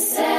say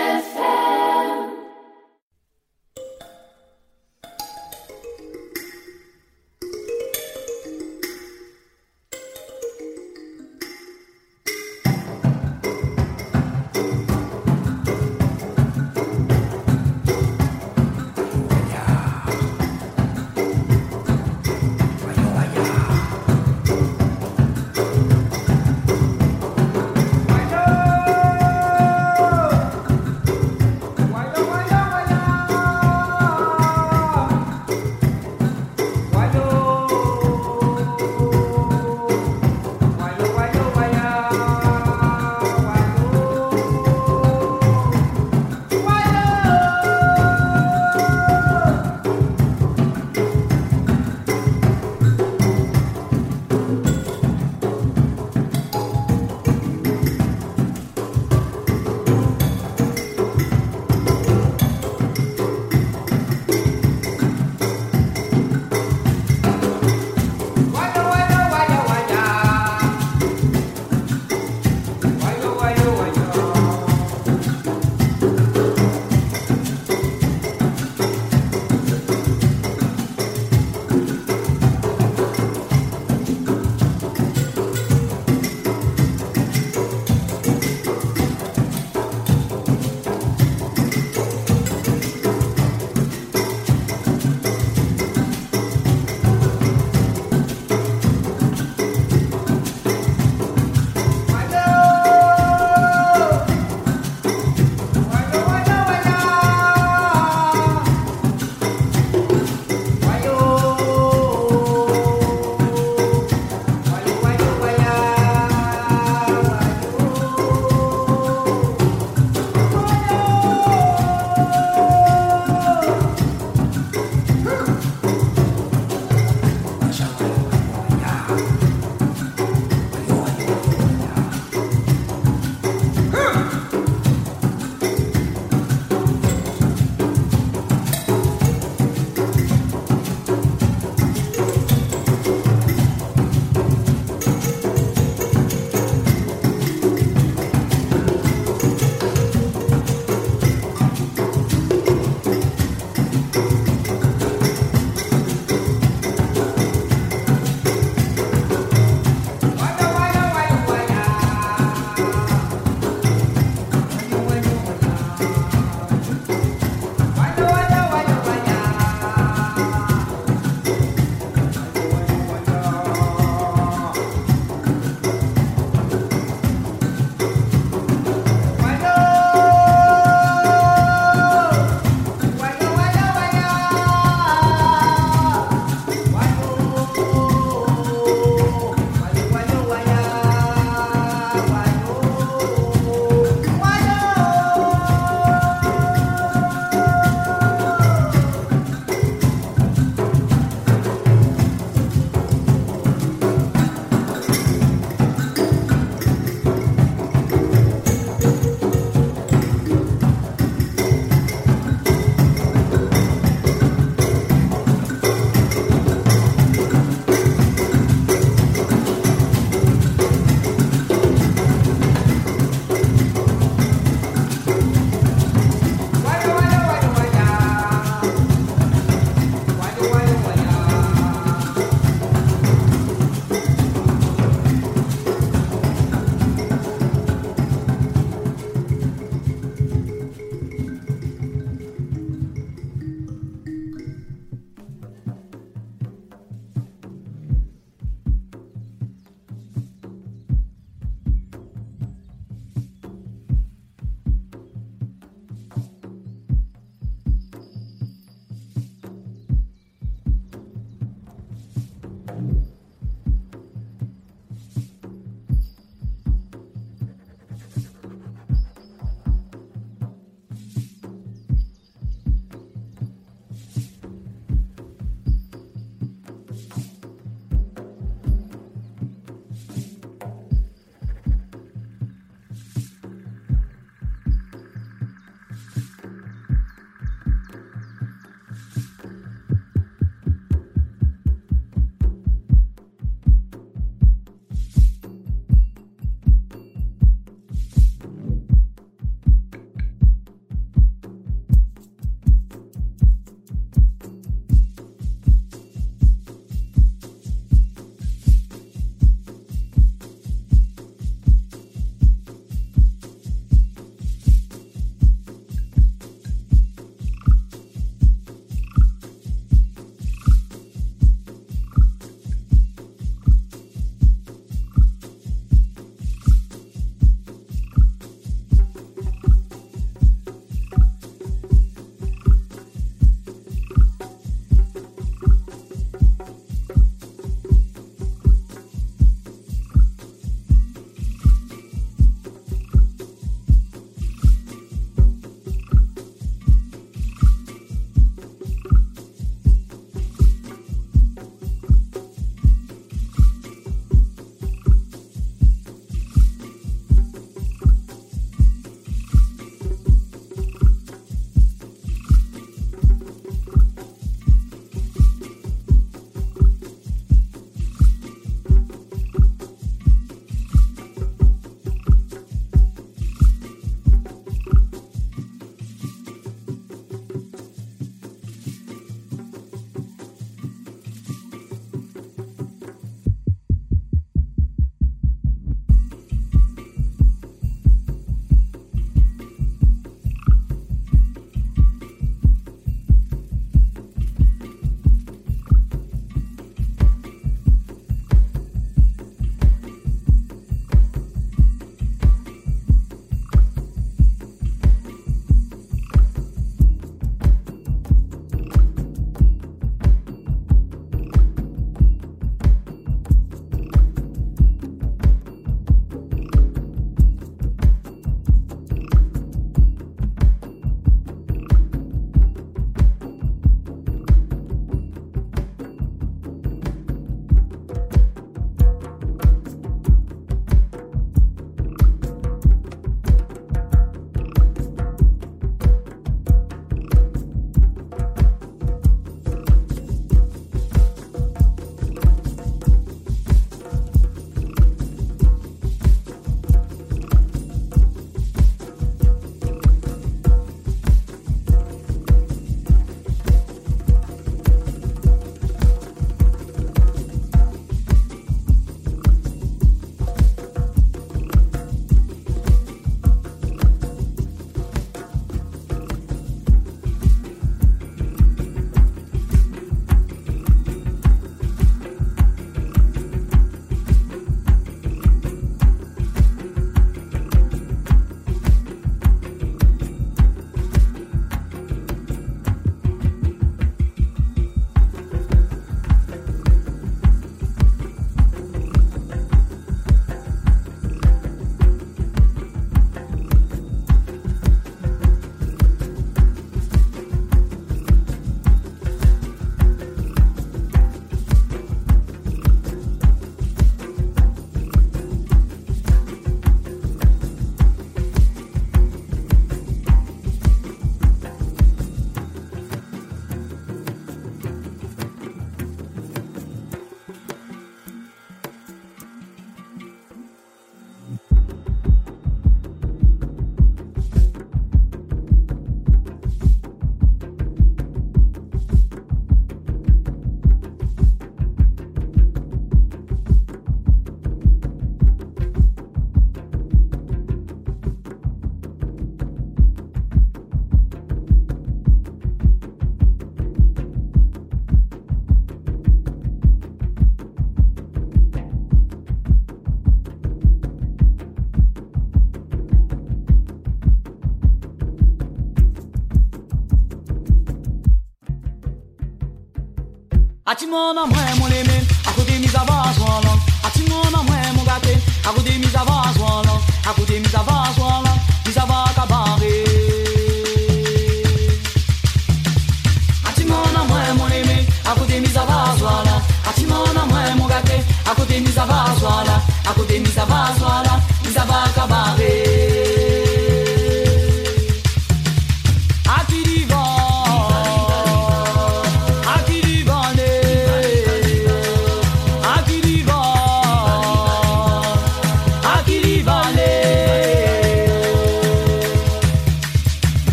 atingona mwe muleme akudimiza basolo atingona mwe mugate akudimiza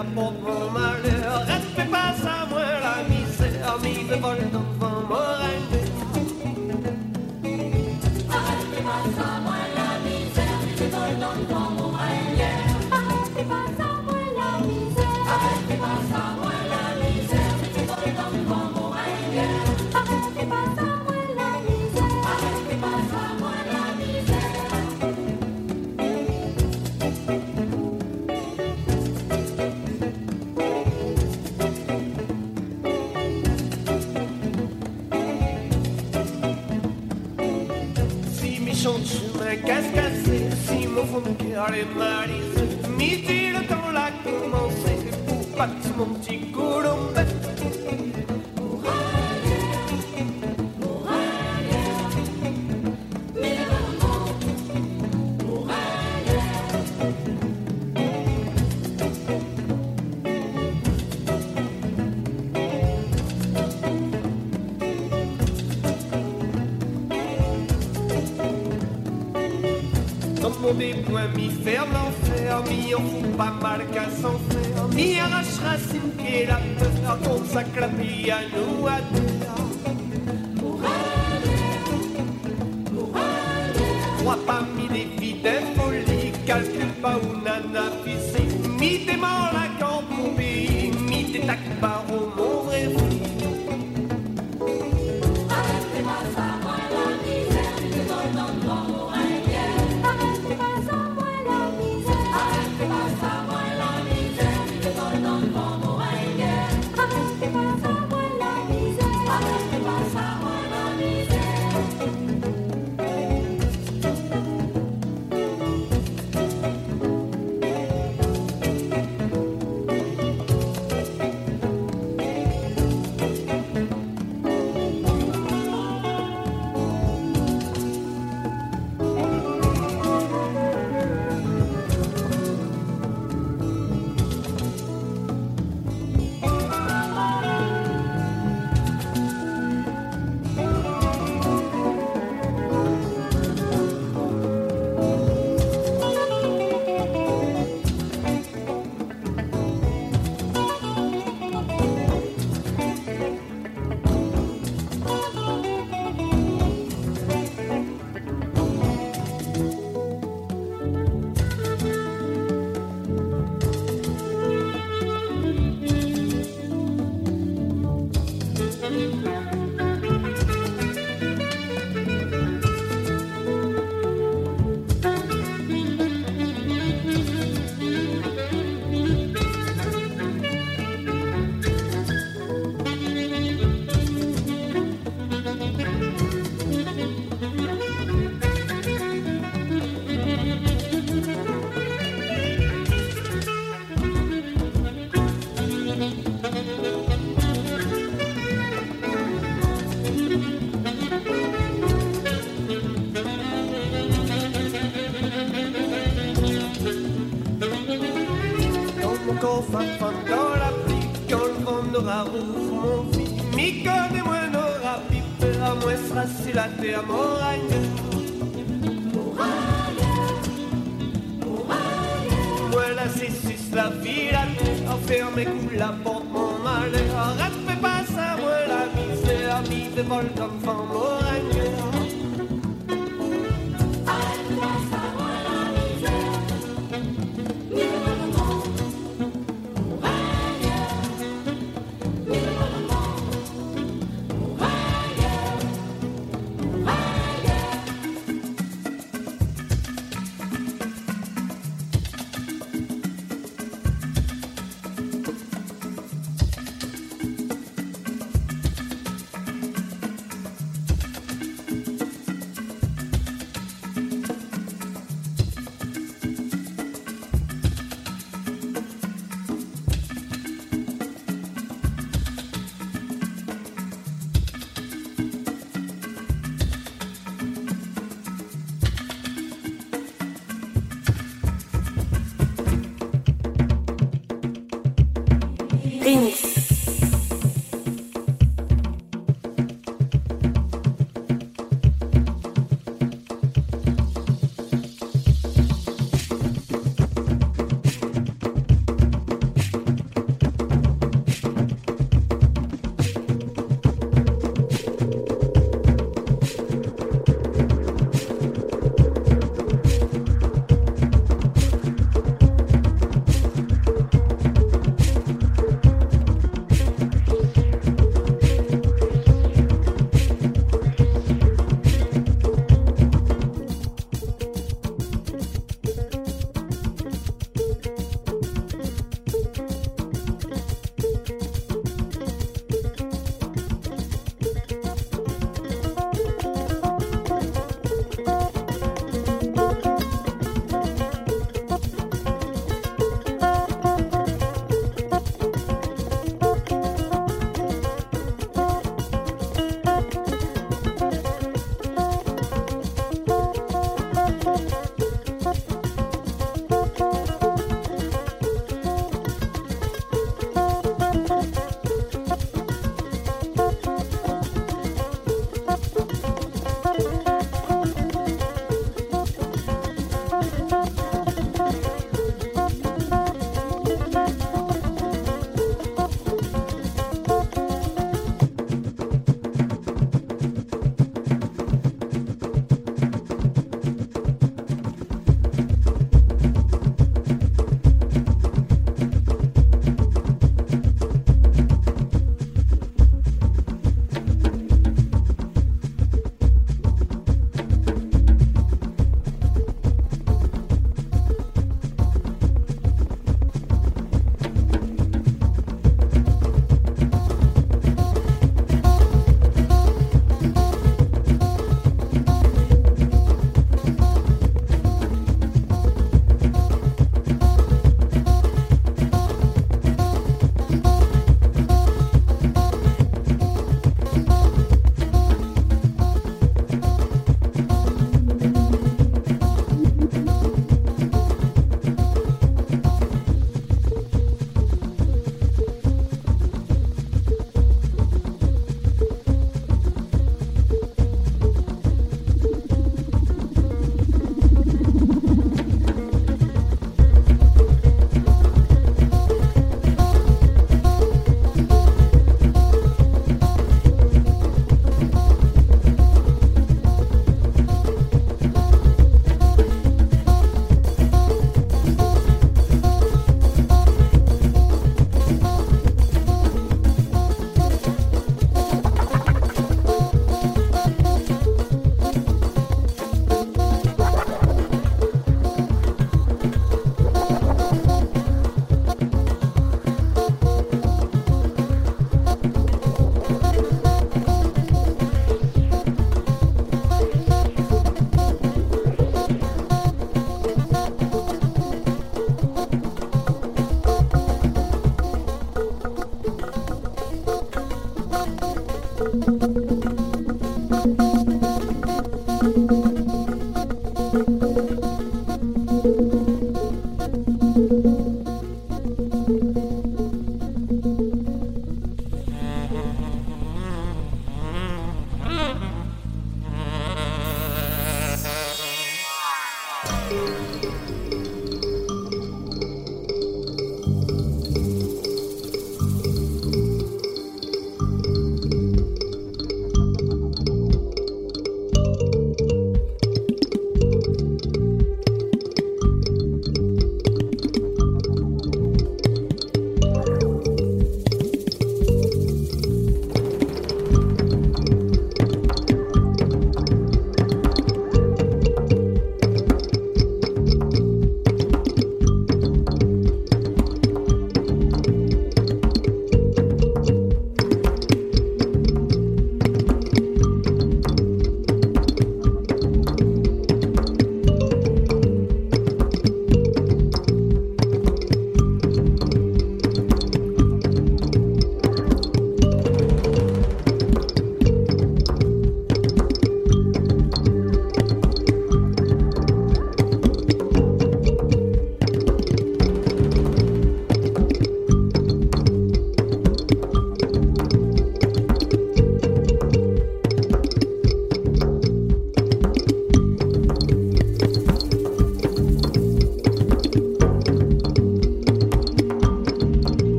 한번 quand la quand le vent n'aura rouvre mon vie, mi et moi n'aura pipé, à moi sera si la terre moragne. Moi là c'est sus la vie, la nuit, enfermé coule la porte, mon malheur, reste pas ça, moi la misère, mi de vol comme vent moragne.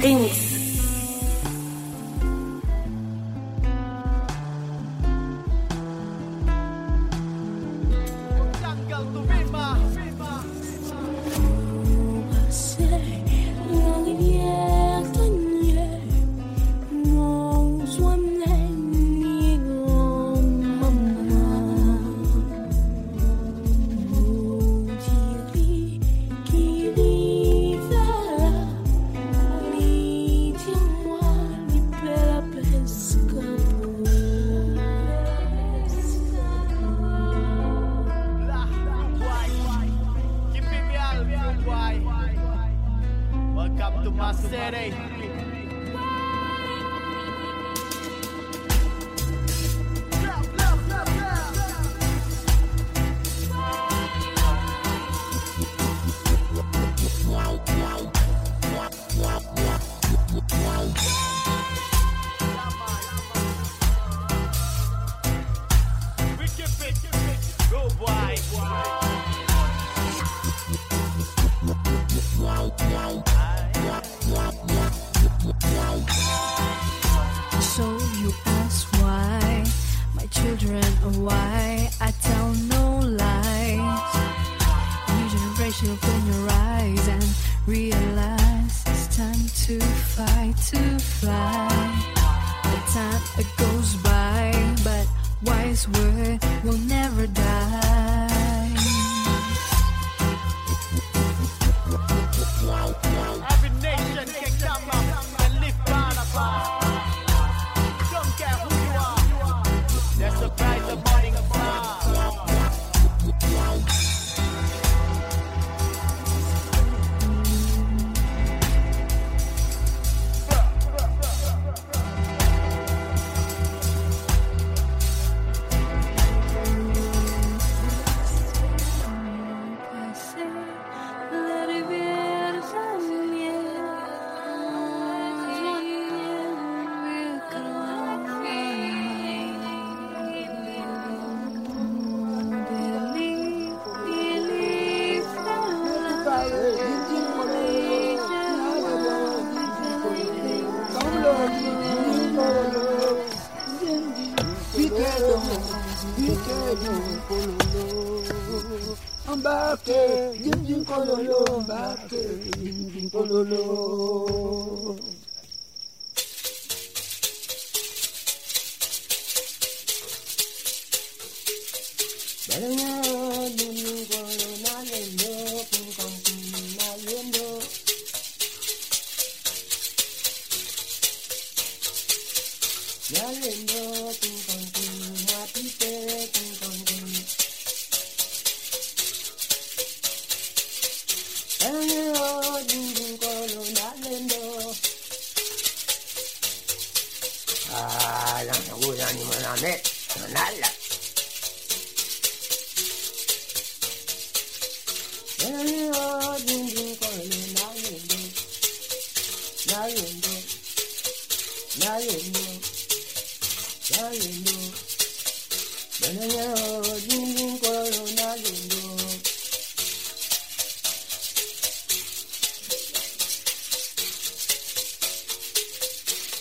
things.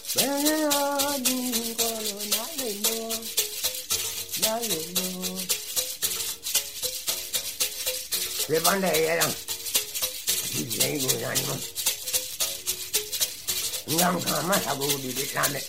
Le bande ya lang. Jai gu nan mo. Ngam ka ma sa bu di di la me.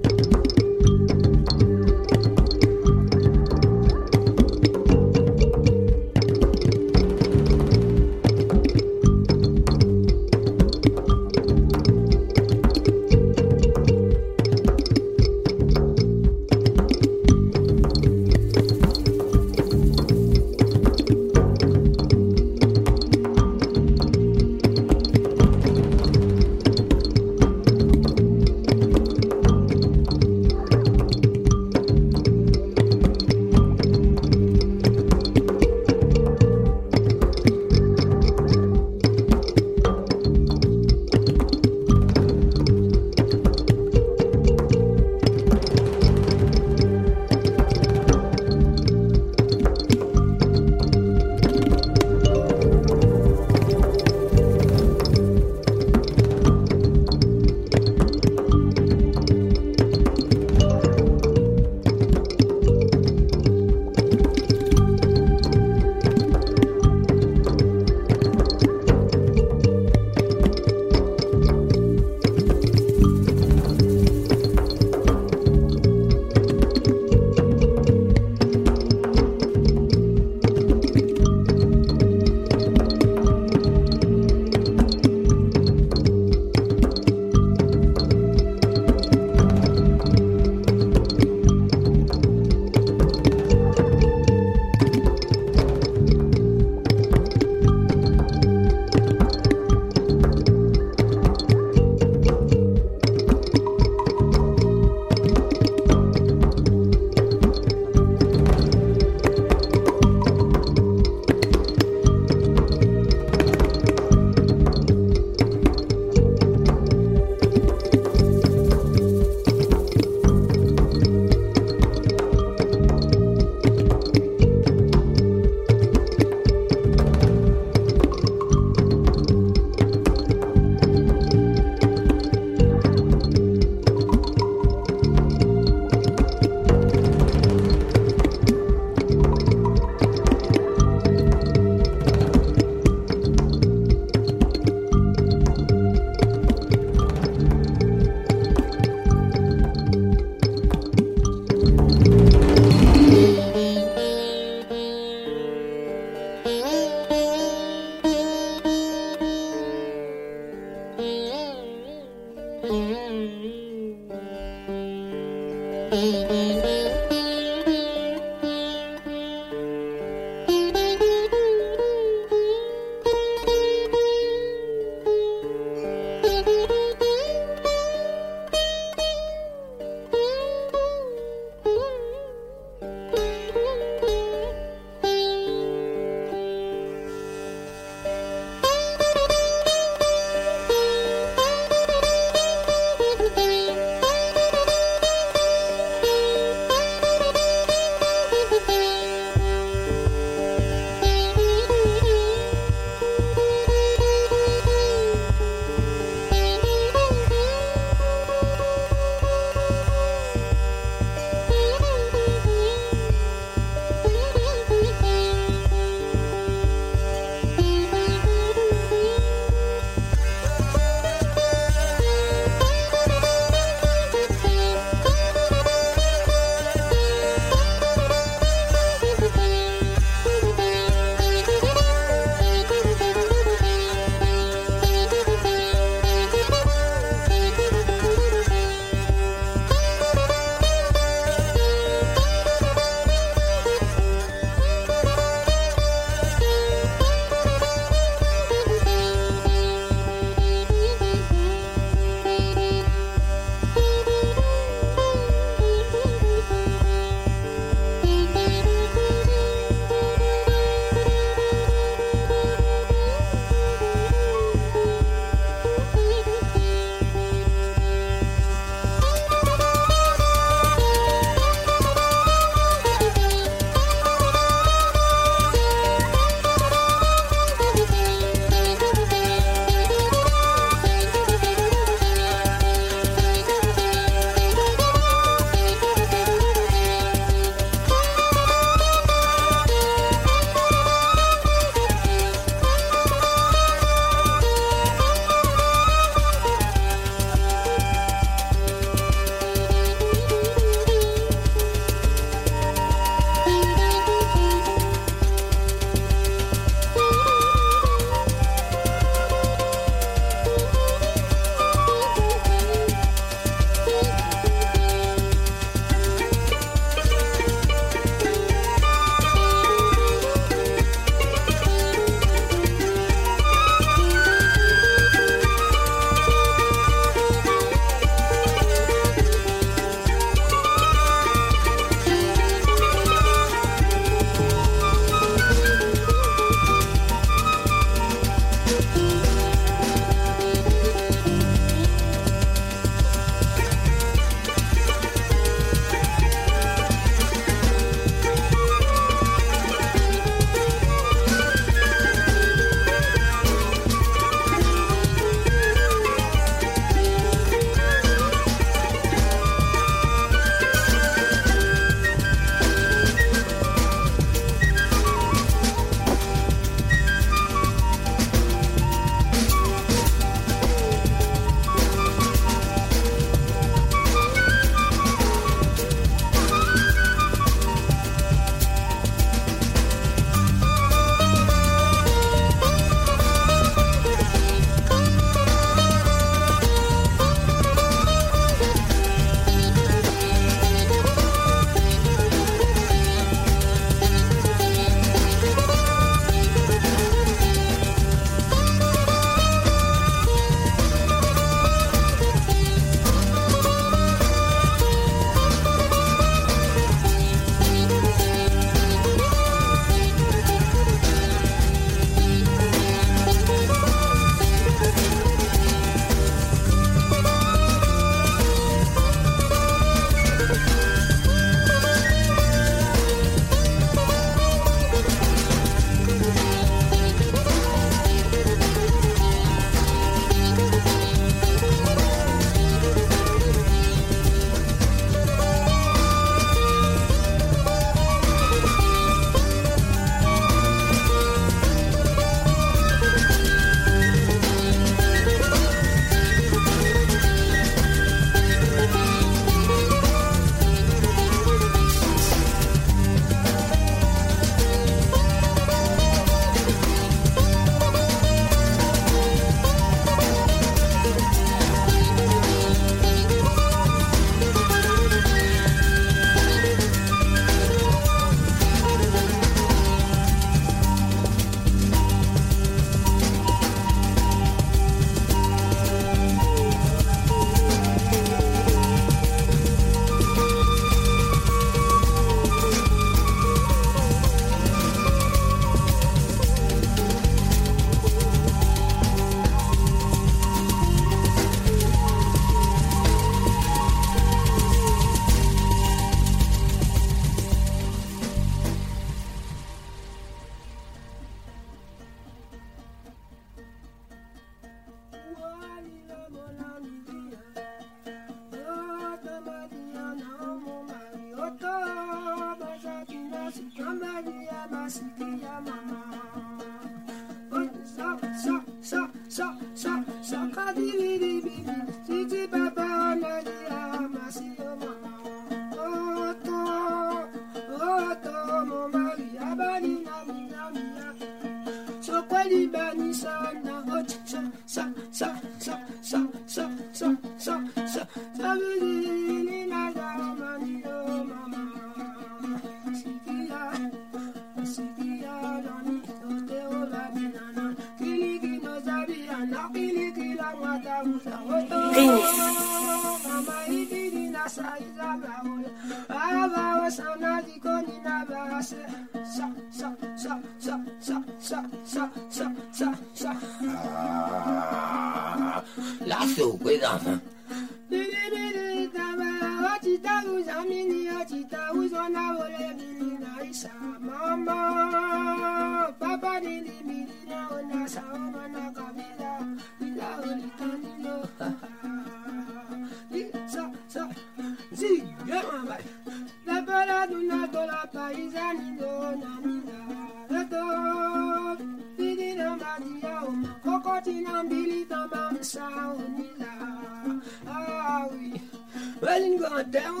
down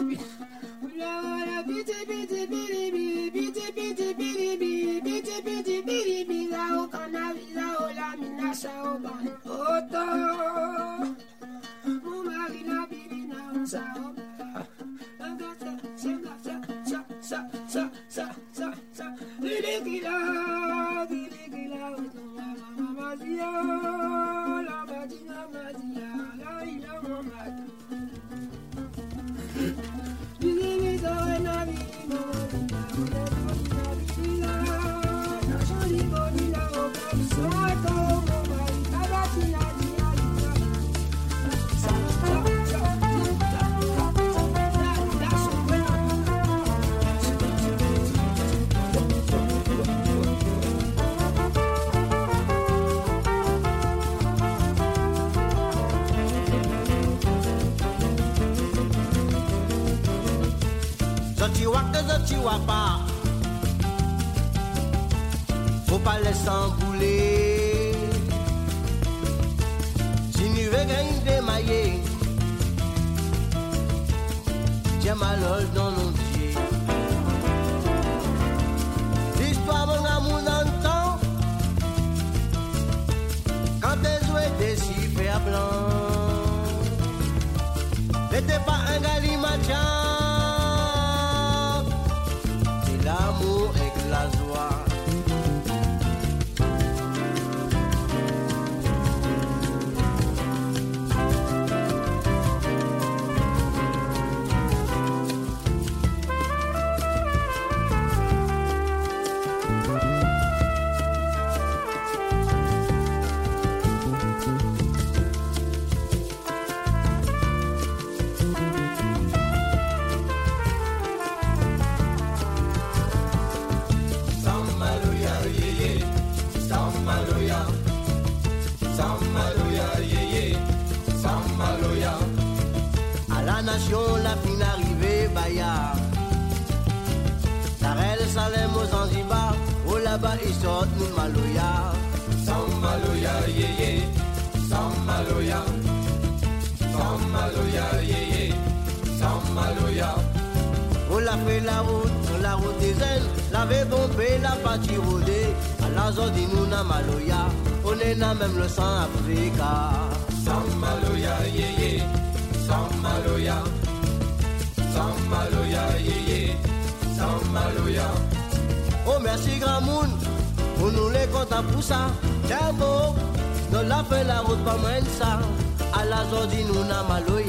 le sang Africa. Samaloya, yé, yé, Samaloya. Samaloya, yé, yé, Samaloya. Oh merci grand monde, on nous les compte à pour ça. Jambo, de la fait la route pas ça. À la zone nous n'a maloya.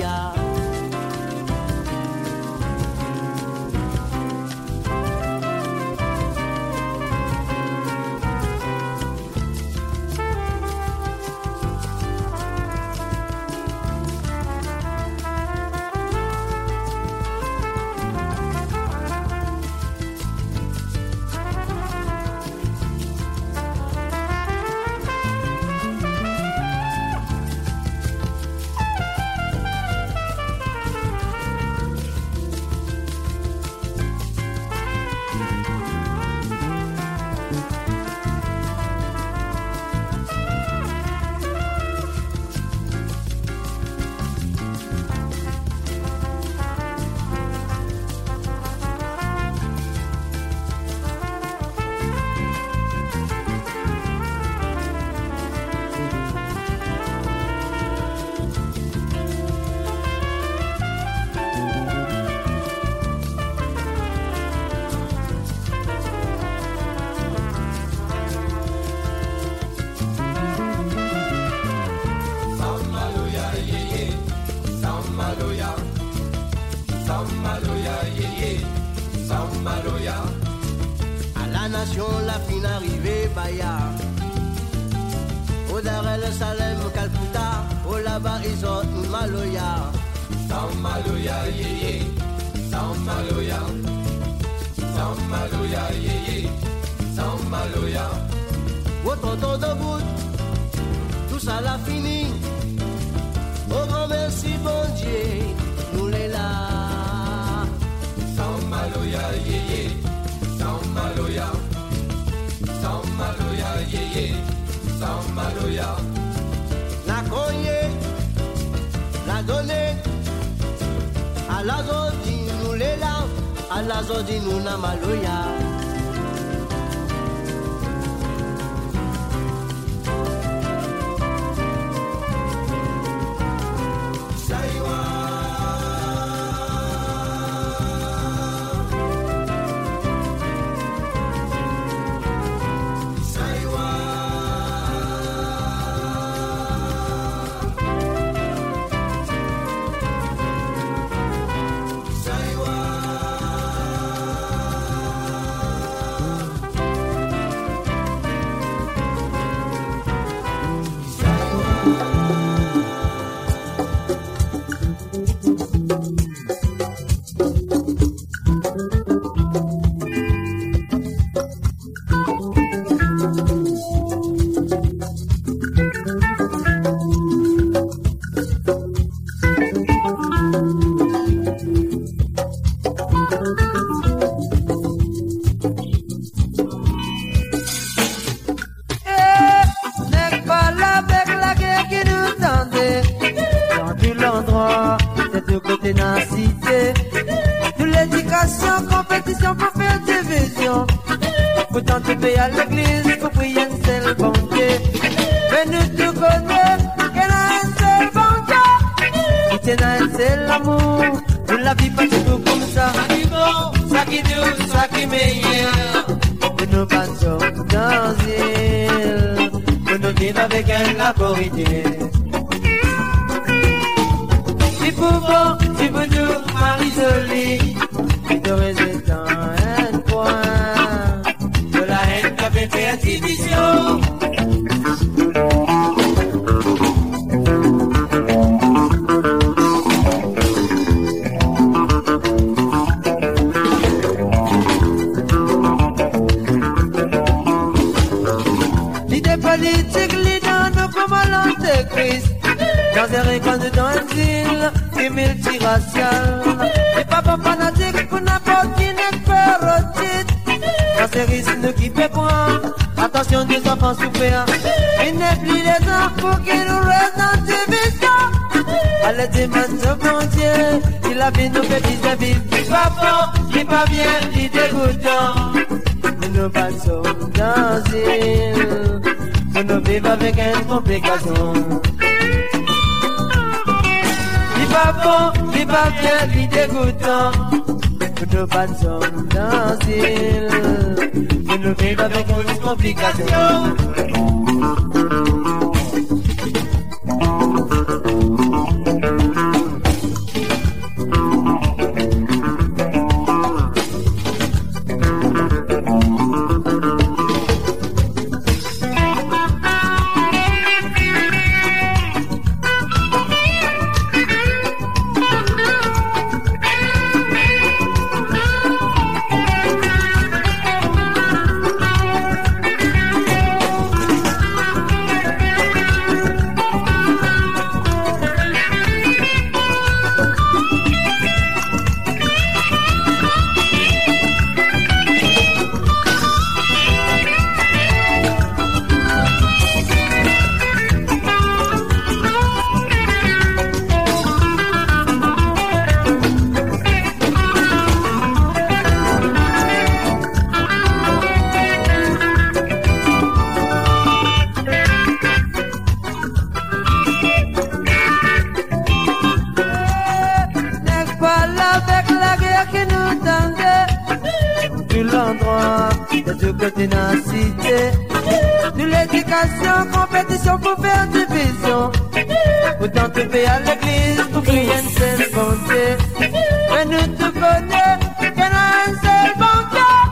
minute de bonheur, un seul bon cœur.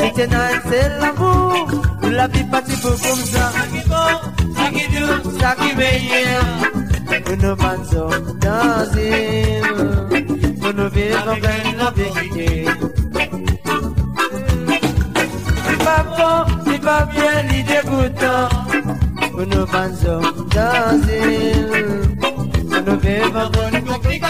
Si t'es un seul amour, la vie partie pour comme ça. Ça qui dure, ça qui est dur, ça qui est veille. Nous pensons dans une, pour nous vivre avec la vérité. Pas bon, c'est pas bien, l'idée pourtant. Nous pensons dans une, pour nous vivre avec la vérité.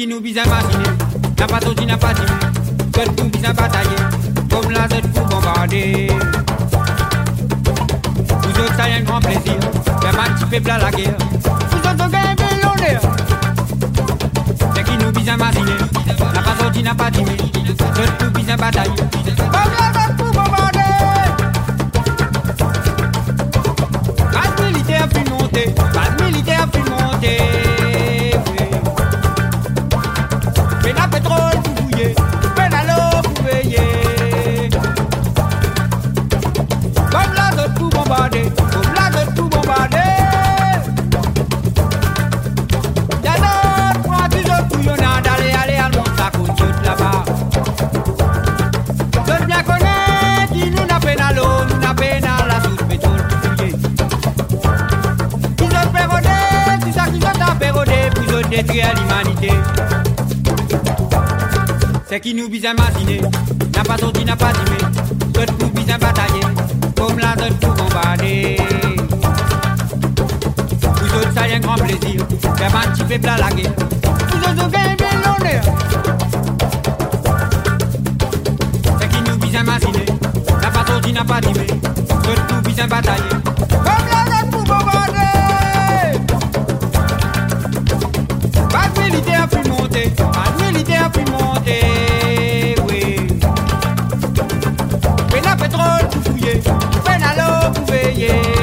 Qui nous bise imaginer, n'a pas sauté, n'a pas timé, que nous bise batailler, comme la Z pour bombarder. Vous autres, ça y a un grand plaisir, faire un petit peuple à la guerre. Vous autres, vous gagnez millionnaire. C'est qui nous bise imaginer, n'a pas sauté, n'a pas timé, que nous bise batailler, comme la pour. C'est qui nous bise imaginer, n'a pas sorti, n'a pas timé, d'autres nous bise batailler, comme la zone pour bombarder. Vous autres, ça y a un grand plaisir, faire un petit peuple à la guerre. Vous autres, vous gagnez millionnaire. C'est qui nous bise imaginer, n'a pas sorti, n'a pas timé, d'autres nous bise batailler, monter, base militaire puis monter, oui. Peine à pétrole pour fouiller, peine à l'eau pour veiller.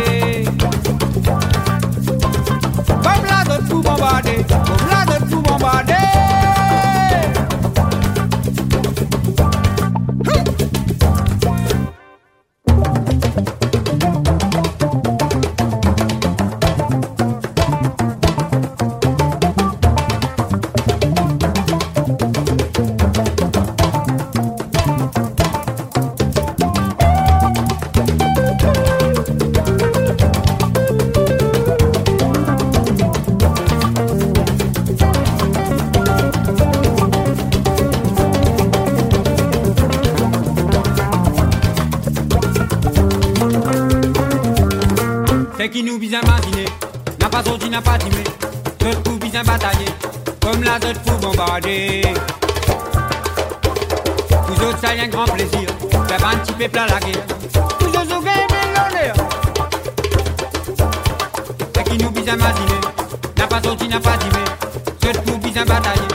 C'est qui nous bise imaginer, n'a pas sorti, n'a pas timé, d'autres pour bise batailler, comme la zone pour bombarder. Vous autres, ça y a un grand plaisir, faire un petit peuple à la guerre. Vous autres, vous gagnez millionnaire. C'est qui nous bise imaginer, n'a pas sorti, n'a pas timé, d'autres pour bise batailler,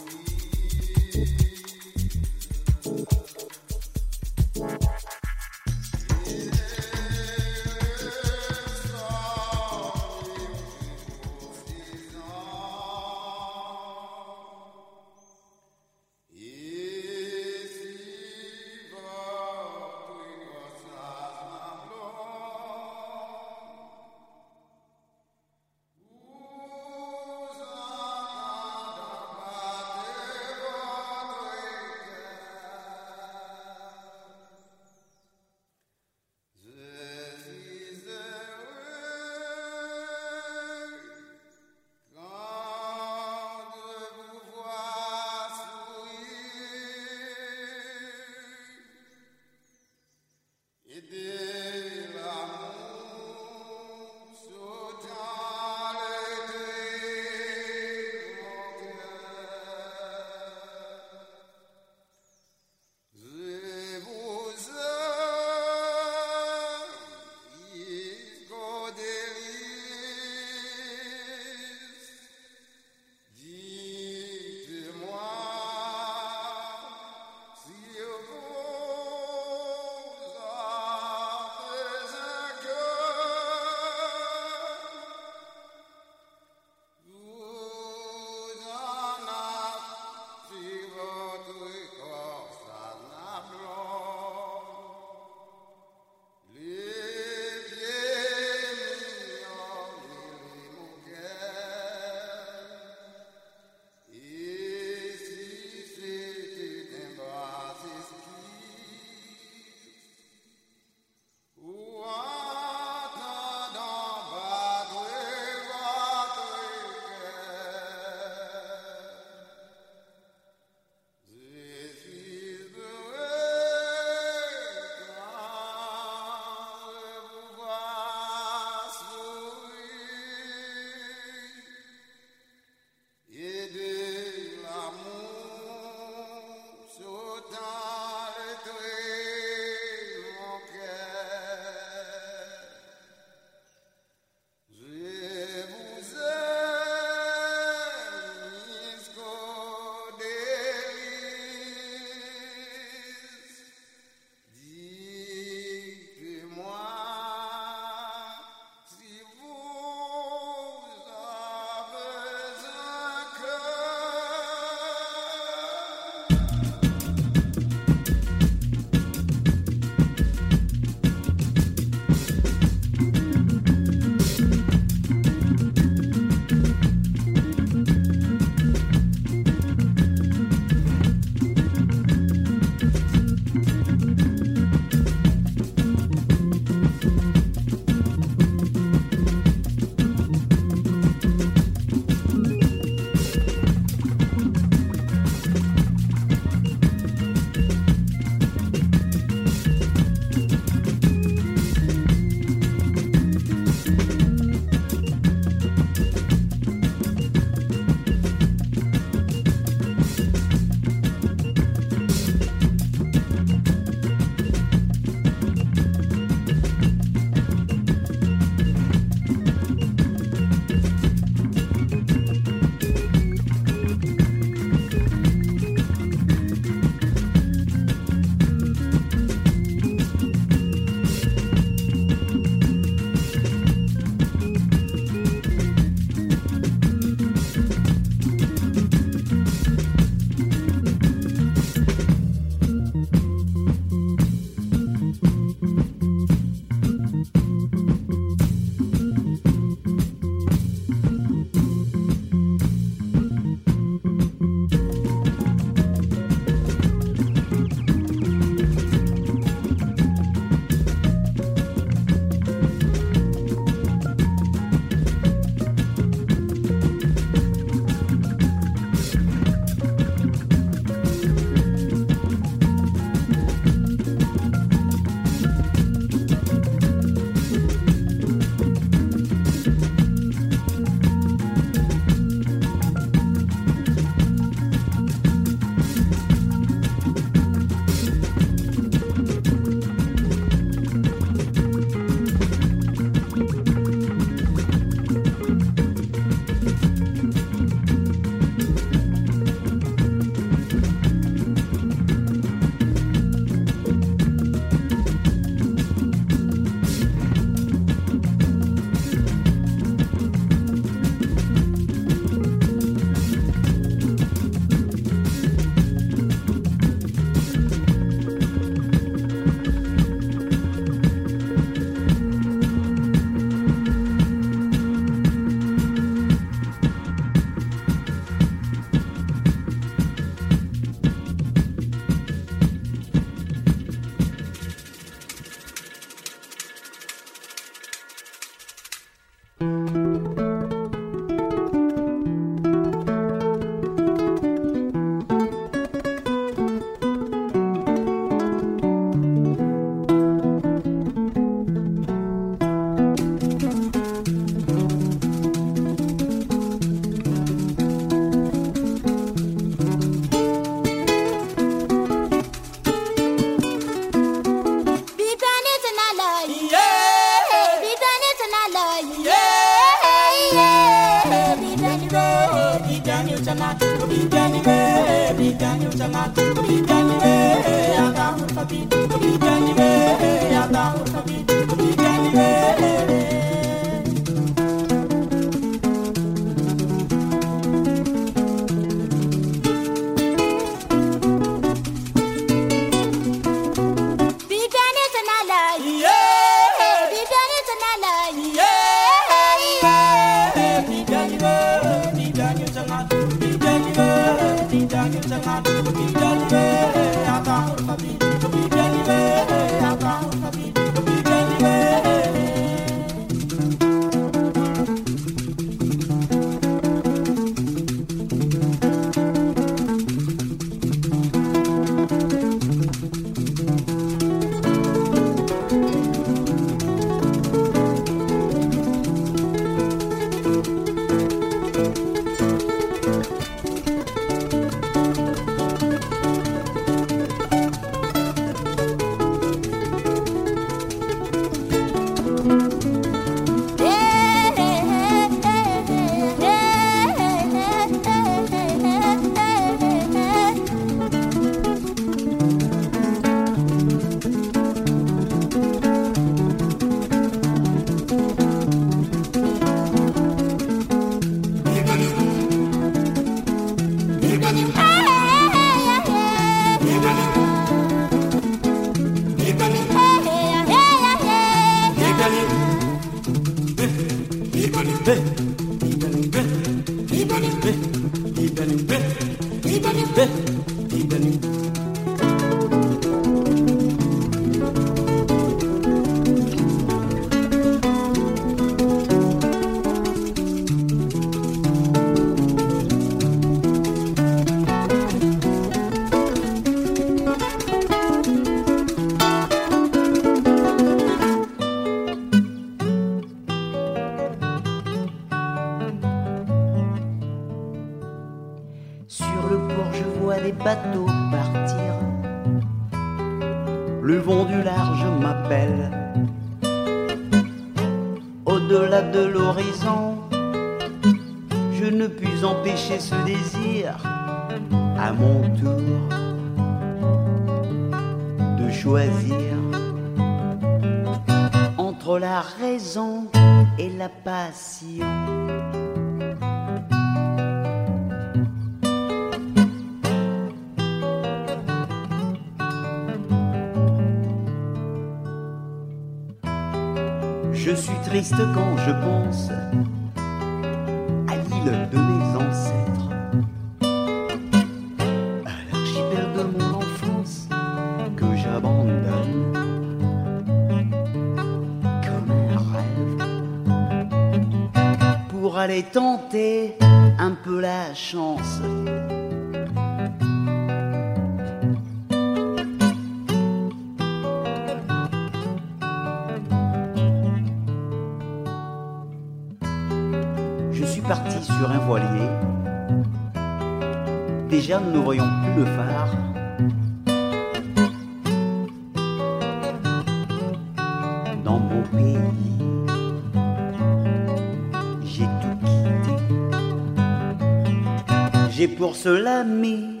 cela mis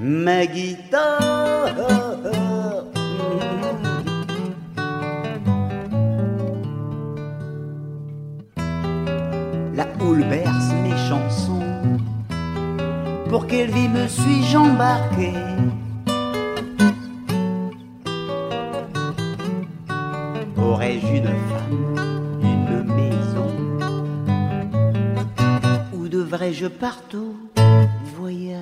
ma guitare. La houle berce mes chansons. Pour quelle vie me suis-je embarqué? Aurais-je une femme, une maison? Ou devrais-je partout? De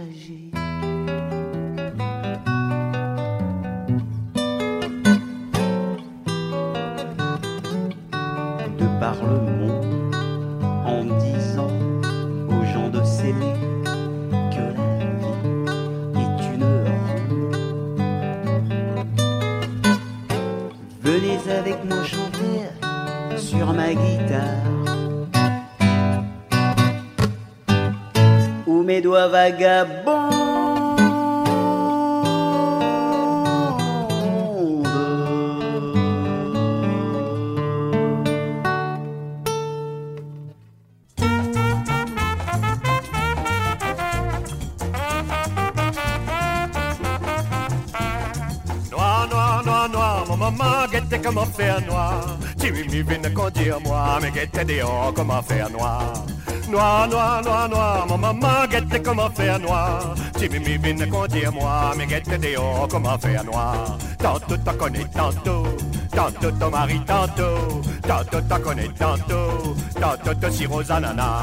par le monde en disant aux gens de s'aimer que la vie est une ronde. Venez avec moi chanter sur ma guitare. mes doigts vagabonds. comment faire noir? Tu me viens de conduire moi, mais qu'est-ce que comment faire noir? Noir, noir, noir, noir, mon maman, guette comment faire noir? Timimi vient conduire moi, mais guette dehors comment faire noir? Tantôt t'en connais tantôt, tantôt ton mari tantôt, tantôt t'en connais tantôt, tantôt te sirop ananas.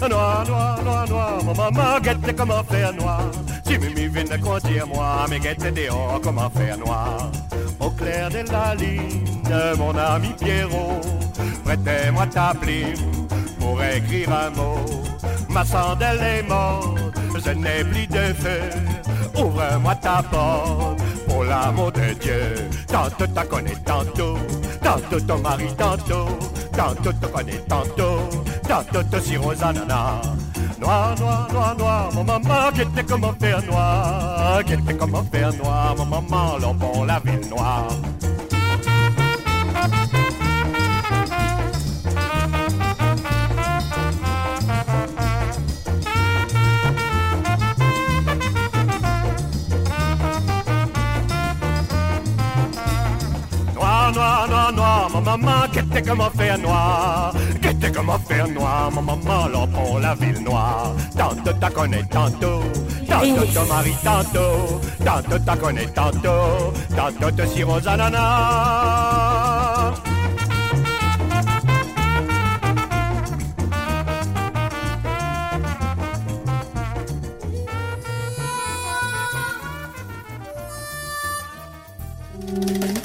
Noir, noir, noir, noir, mon maman guette comment faire noir? Si Mimi vient de conduire moi, mais guette dehors comment faire noir? Au clair de la ligne, mon ami Pierrot, prêtez-moi ta plume pour écrire un mot. Ma chandelle est morte, je n'ai plus de feu. Ouvre-moi ta porte, pour l'amour de Dieu. Tantôt t'as connais tantôt, tantôt ton mari tantôt, tantôt te connais tantôt, tantôt te sirop ananas. Noir, noir, noir, noir, mon maman, qui était comment faire noir, qui était comment faire noir, mon maman, l'enfant, la ville noire. Était comment faire noir, était comment faire noir, mon maman, l'enfant, la ville noire. Tantôt t'as connais tantôt, tantôt ton mari tantôt, tantôt t'as connais tantôt, tantôt te sirop ananas. Fourmi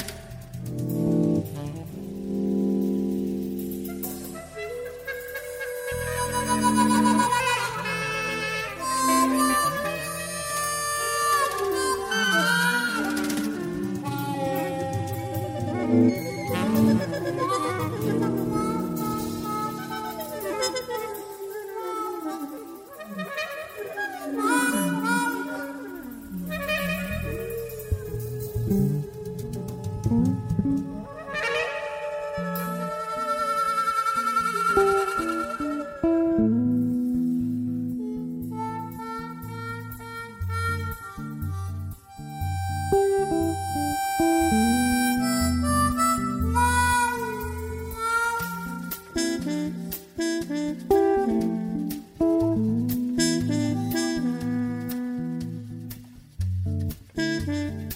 Mm-hmm.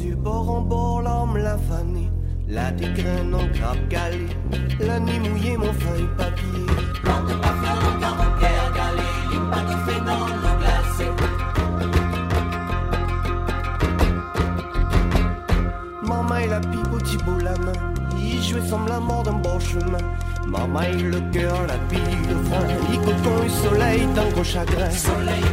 En yeux, bord en bord, l'homme l'a fané. La dégraine en grappe galée, la nuit mouillée, mon feuille papier. Quand de pas faire le caractère galé, il pas de fait dans l'eau glacée. Maman et la pipe au thibaut la main, il jouait semble la mort d'un bon chemin. Maman et le cœur, la pile de frein, il coton et soleil d'un gros chagrin. Soleil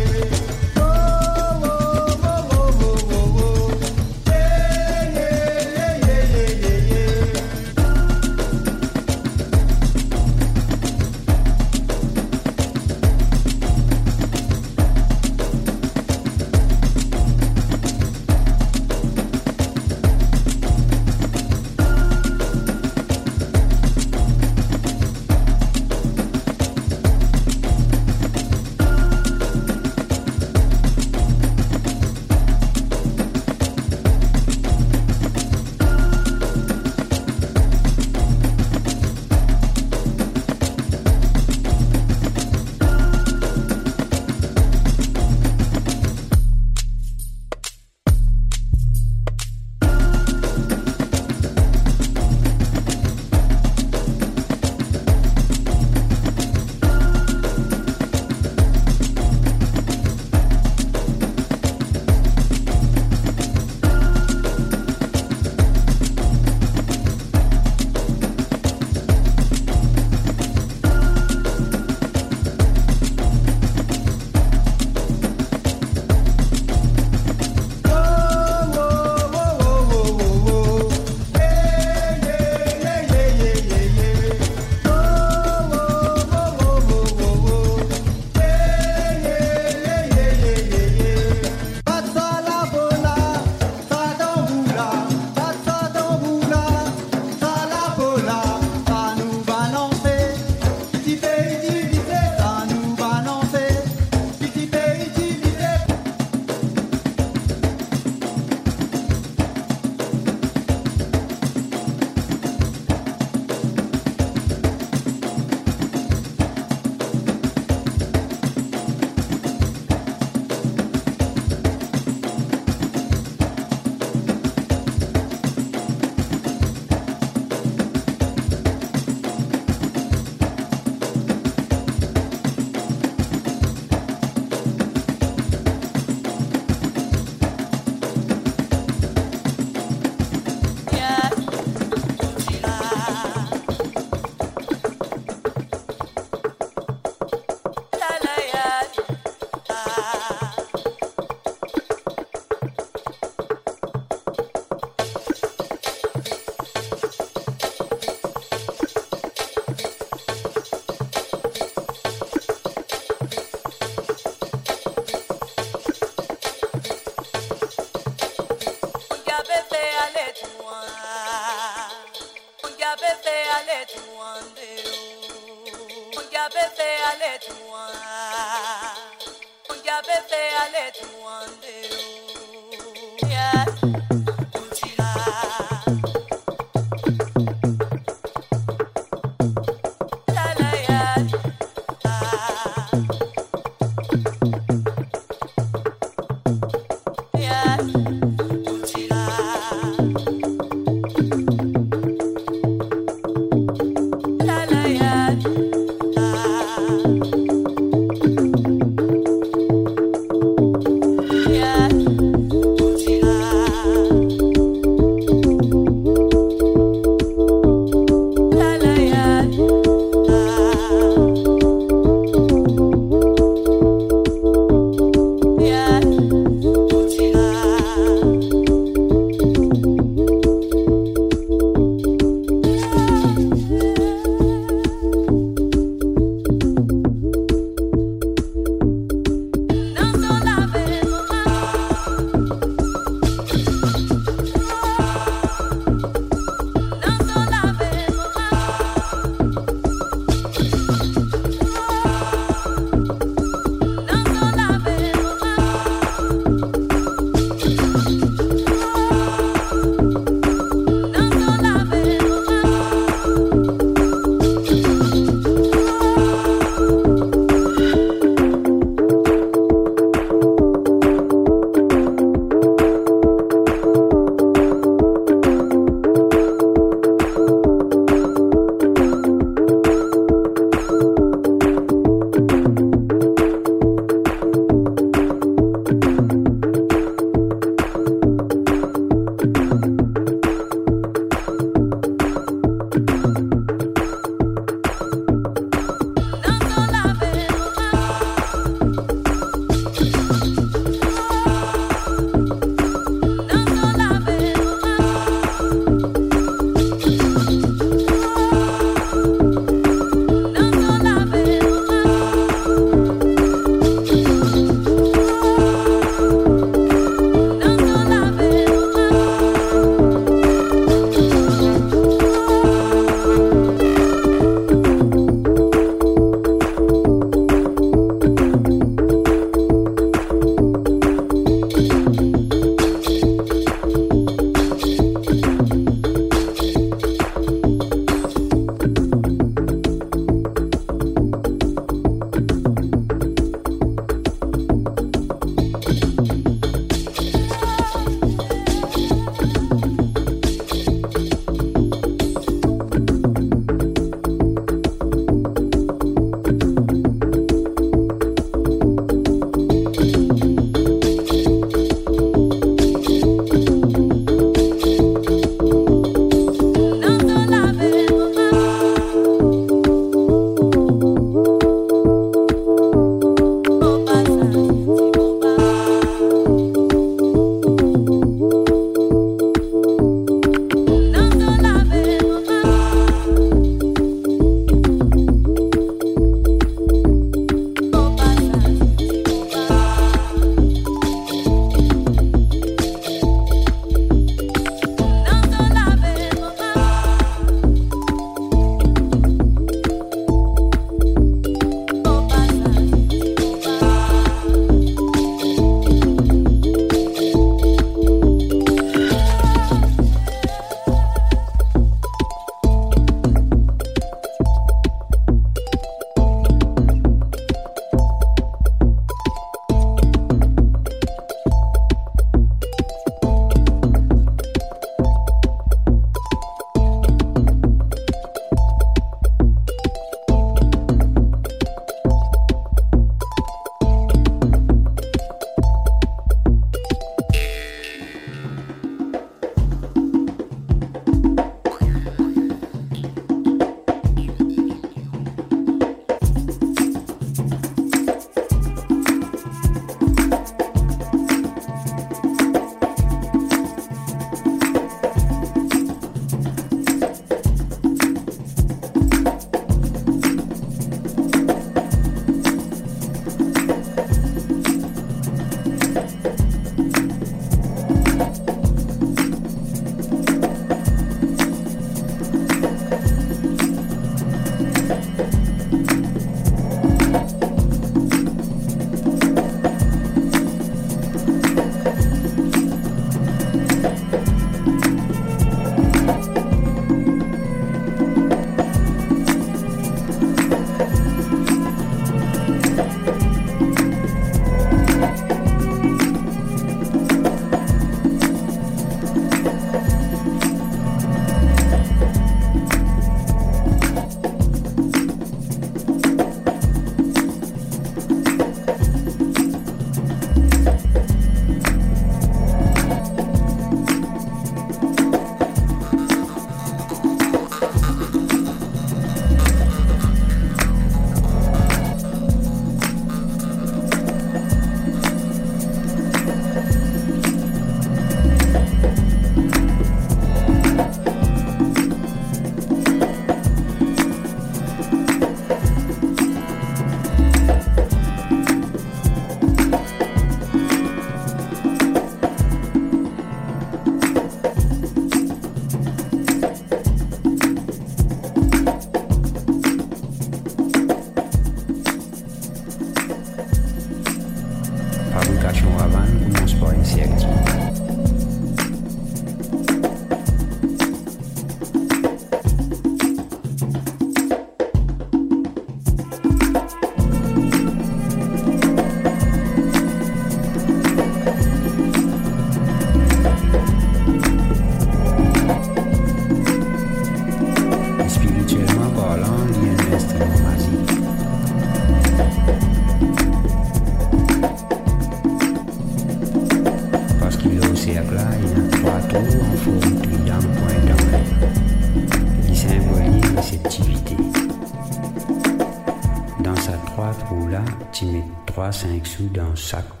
sous dans chaque